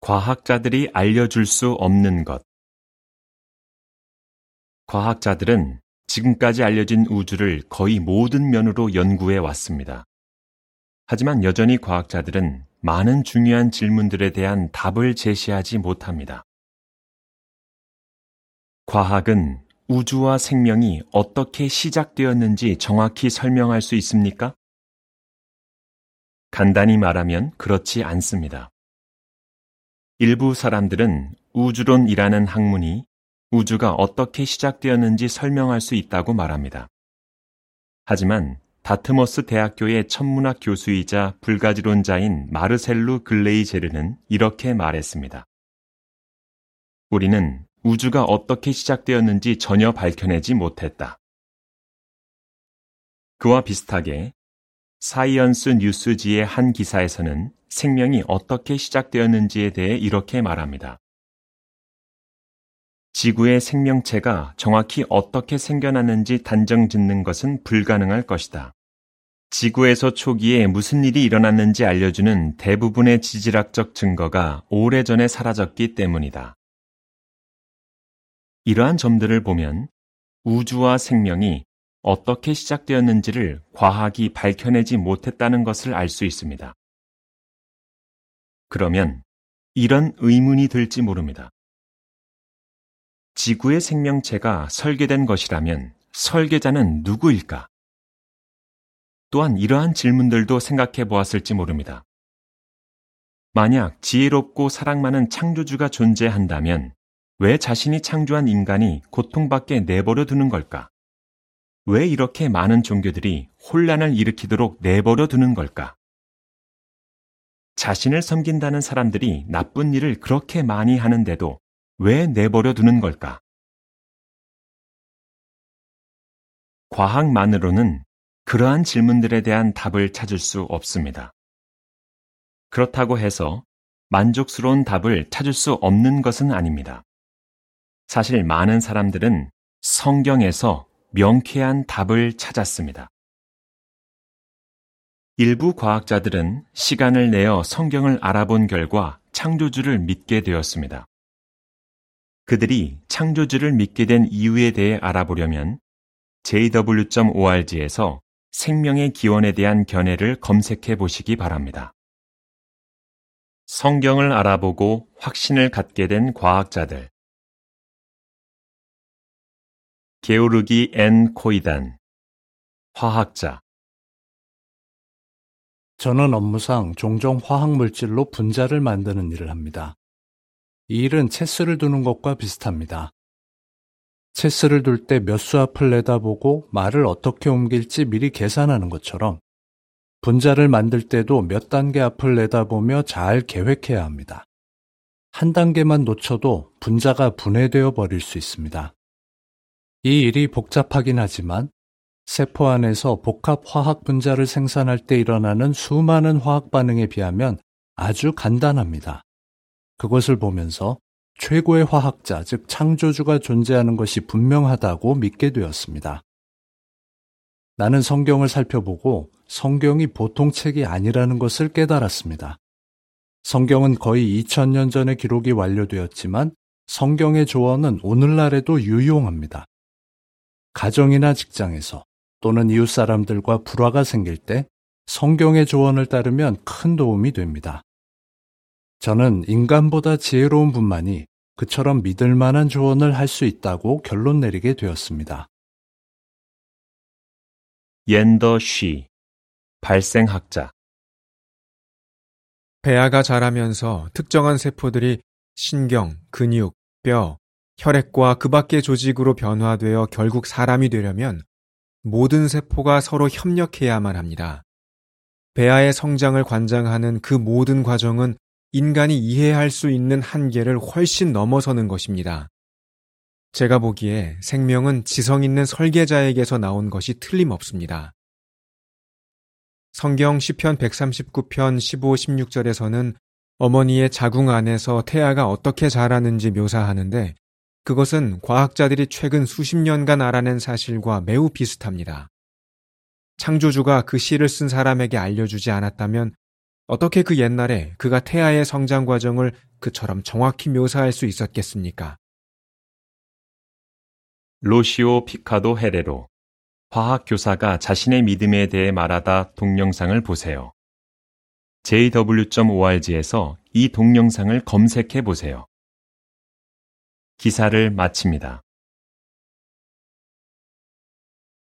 과학자들이 알려줄 수 없는 것. 과학자들은 지금까지 알려진 우주를 거의 모든 면으로 연구해 왔습니다. 하지만 여전히 과학자들은 많은 중요한 질문들에 대한 답을 제시하지 못합니다. 과학은 우주와 생명이 어떻게 시작되었는지 정확히 설명할 수 있습니까? 간단히 말하면 그렇지 않습니다. 일부 사람들은 우주론이라는 학문이 우주가 어떻게 시작되었는지 설명할 수 있다고 말합니다. 하지만 다트머스 대학교의 천문학 교수이자 불가지론자인 마르셀루 글레이제르는 이렇게 말했습니다. 우리는 우주가 어떻게 시작되었는지 전혀 밝혀내지 못했다. 그와 비슷하게 사이언스 뉴스지의 한 기사에서는 생명이 어떻게 시작되었는지에 대해 이렇게 말합니다. 지구의 생명체가 정확히 어떻게 생겨났는지 단정 짓는 것은 불가능할 것이다. 지구에서 초기에 무슨 일이 일어났는지 알려주는 대부분의 지질학적 증거가 오래전에 사라졌기 때문이다. 이러한 점들을 보면 우주와 생명이 어떻게 시작되었는지를 과학이 밝혀내지 못했다는 것을 알 수 있습니다. 그러면 이런 의문이 들지 모릅니다. 지구의 생명체가 설계된 것이라면 설계자는 누구일까? 또한 이러한 질문들도 생각해 보았을지 모릅니다. 만약 지혜롭고 사랑 많은 창조주가 존재한다면 왜 자신이 창조한 인간이 고통받게 내버려 두는 걸까? 왜 이렇게 많은 종교들이 혼란을 일으키도록 내버려 두는 걸까? 자신을 섬긴다는 사람들이 나쁜 일을 그렇게 많이 하는데도 왜 내버려 두는 걸까? 과학만으로는 그러한 질문들에 대한 답을 찾을 수 없습니다. 그렇다고 해서 만족스러운 답을 찾을 수 없는 것은 아닙니다. 사실 많은 사람들은 성경에서 명쾌한 답을 찾았습니다. 일부 과학자들은 시간을 내어 성경을 알아본 결과 창조주를 믿게 되었습니다. 그들이 창조주를 믿게 된 이유에 대해 알아보려면 jw.org에서 생명의 기원에 대한 견해를 검색해 보시기 바랍니다. 성경을 알아보고 확신을 갖게 된 과학자들. 게오르기 N 코이단 화학자 저는 업무상 종종 화학 물질로 분자를 만드는 일을 합니다. 이 일은 체스를 두는 것과 비슷합니다. 체스를 둘 때 몇 수 앞을 내다보고 말을 어떻게 옮길지 미리 계산하는 것처럼 분자를 만들 때도 몇 단계 앞을 내다보며 잘 계획해야 합니다. 한 단계만 놓쳐도 분자가 분해되어 버릴 수 있습니다. 이 일이 복잡하긴 하지만 세포 안에서 복합 화학 분자를 생산할 때 일어나는 수많은 화학 반응에 비하면 아주 간단합니다. 그것을 보면서 최고의 화학자, 즉 창조주가 존재하는 것이 분명하다고 믿게 되었습니다. 나는 성경을 살펴보고 성경이 보통 책이 아니라는 것을 깨달았습니다. 성경은 거의 2000년 전에 기록이 완료되었지만 성경의 조언은 오늘날에도 유용합니다. 가정이나 직장에서 또는 이웃 사람들과 불화가 생길 때 성경의 조언을 따르면 큰 도움이 됩니다. 저는 인간보다 지혜로운 분만이 그처럼 믿을 만한 조언을 할 수 있다고 결론 내리게 되었습니다. 옌더 쉬, 발생학자 배아가 자라면서 특정한 세포들이 신경, 근육, 뼈, 혈액과 그 밖의 조직으로 변화되어 결국 사람이 되려면 모든 세포가 서로 협력해야만 합니다. 배아의 성장을 관장하는 그 모든 과정은 인간이 이해할 수 있는 한계를 훨씬 넘어서는 것입니다. 제가 보기에 생명은 지성 있는 설계자에게서 나온 것이 틀림없습니다. 성경 시편 139편 15, 16절에서는 어머니의 자궁 안에서 태아가 어떻게 자라는지 묘사하는데 그것은 과학자들이 최근 수십 년간 알아낸 사실과 매우 비슷합니다. 창조주가 그 시를 쓴 사람에게 알려주지 않았다면 어떻게 그 옛날에 그가 태아의 성장 과정을 그처럼 정확히 묘사할 수 있었겠습니까? 로시오 피카도 헤레로 화학 교사가 자신의 믿음에 대해 말하다 동영상을 보세요. jw.org에서 이 동영상을 검색해 보세요. 기사를 마칩니다.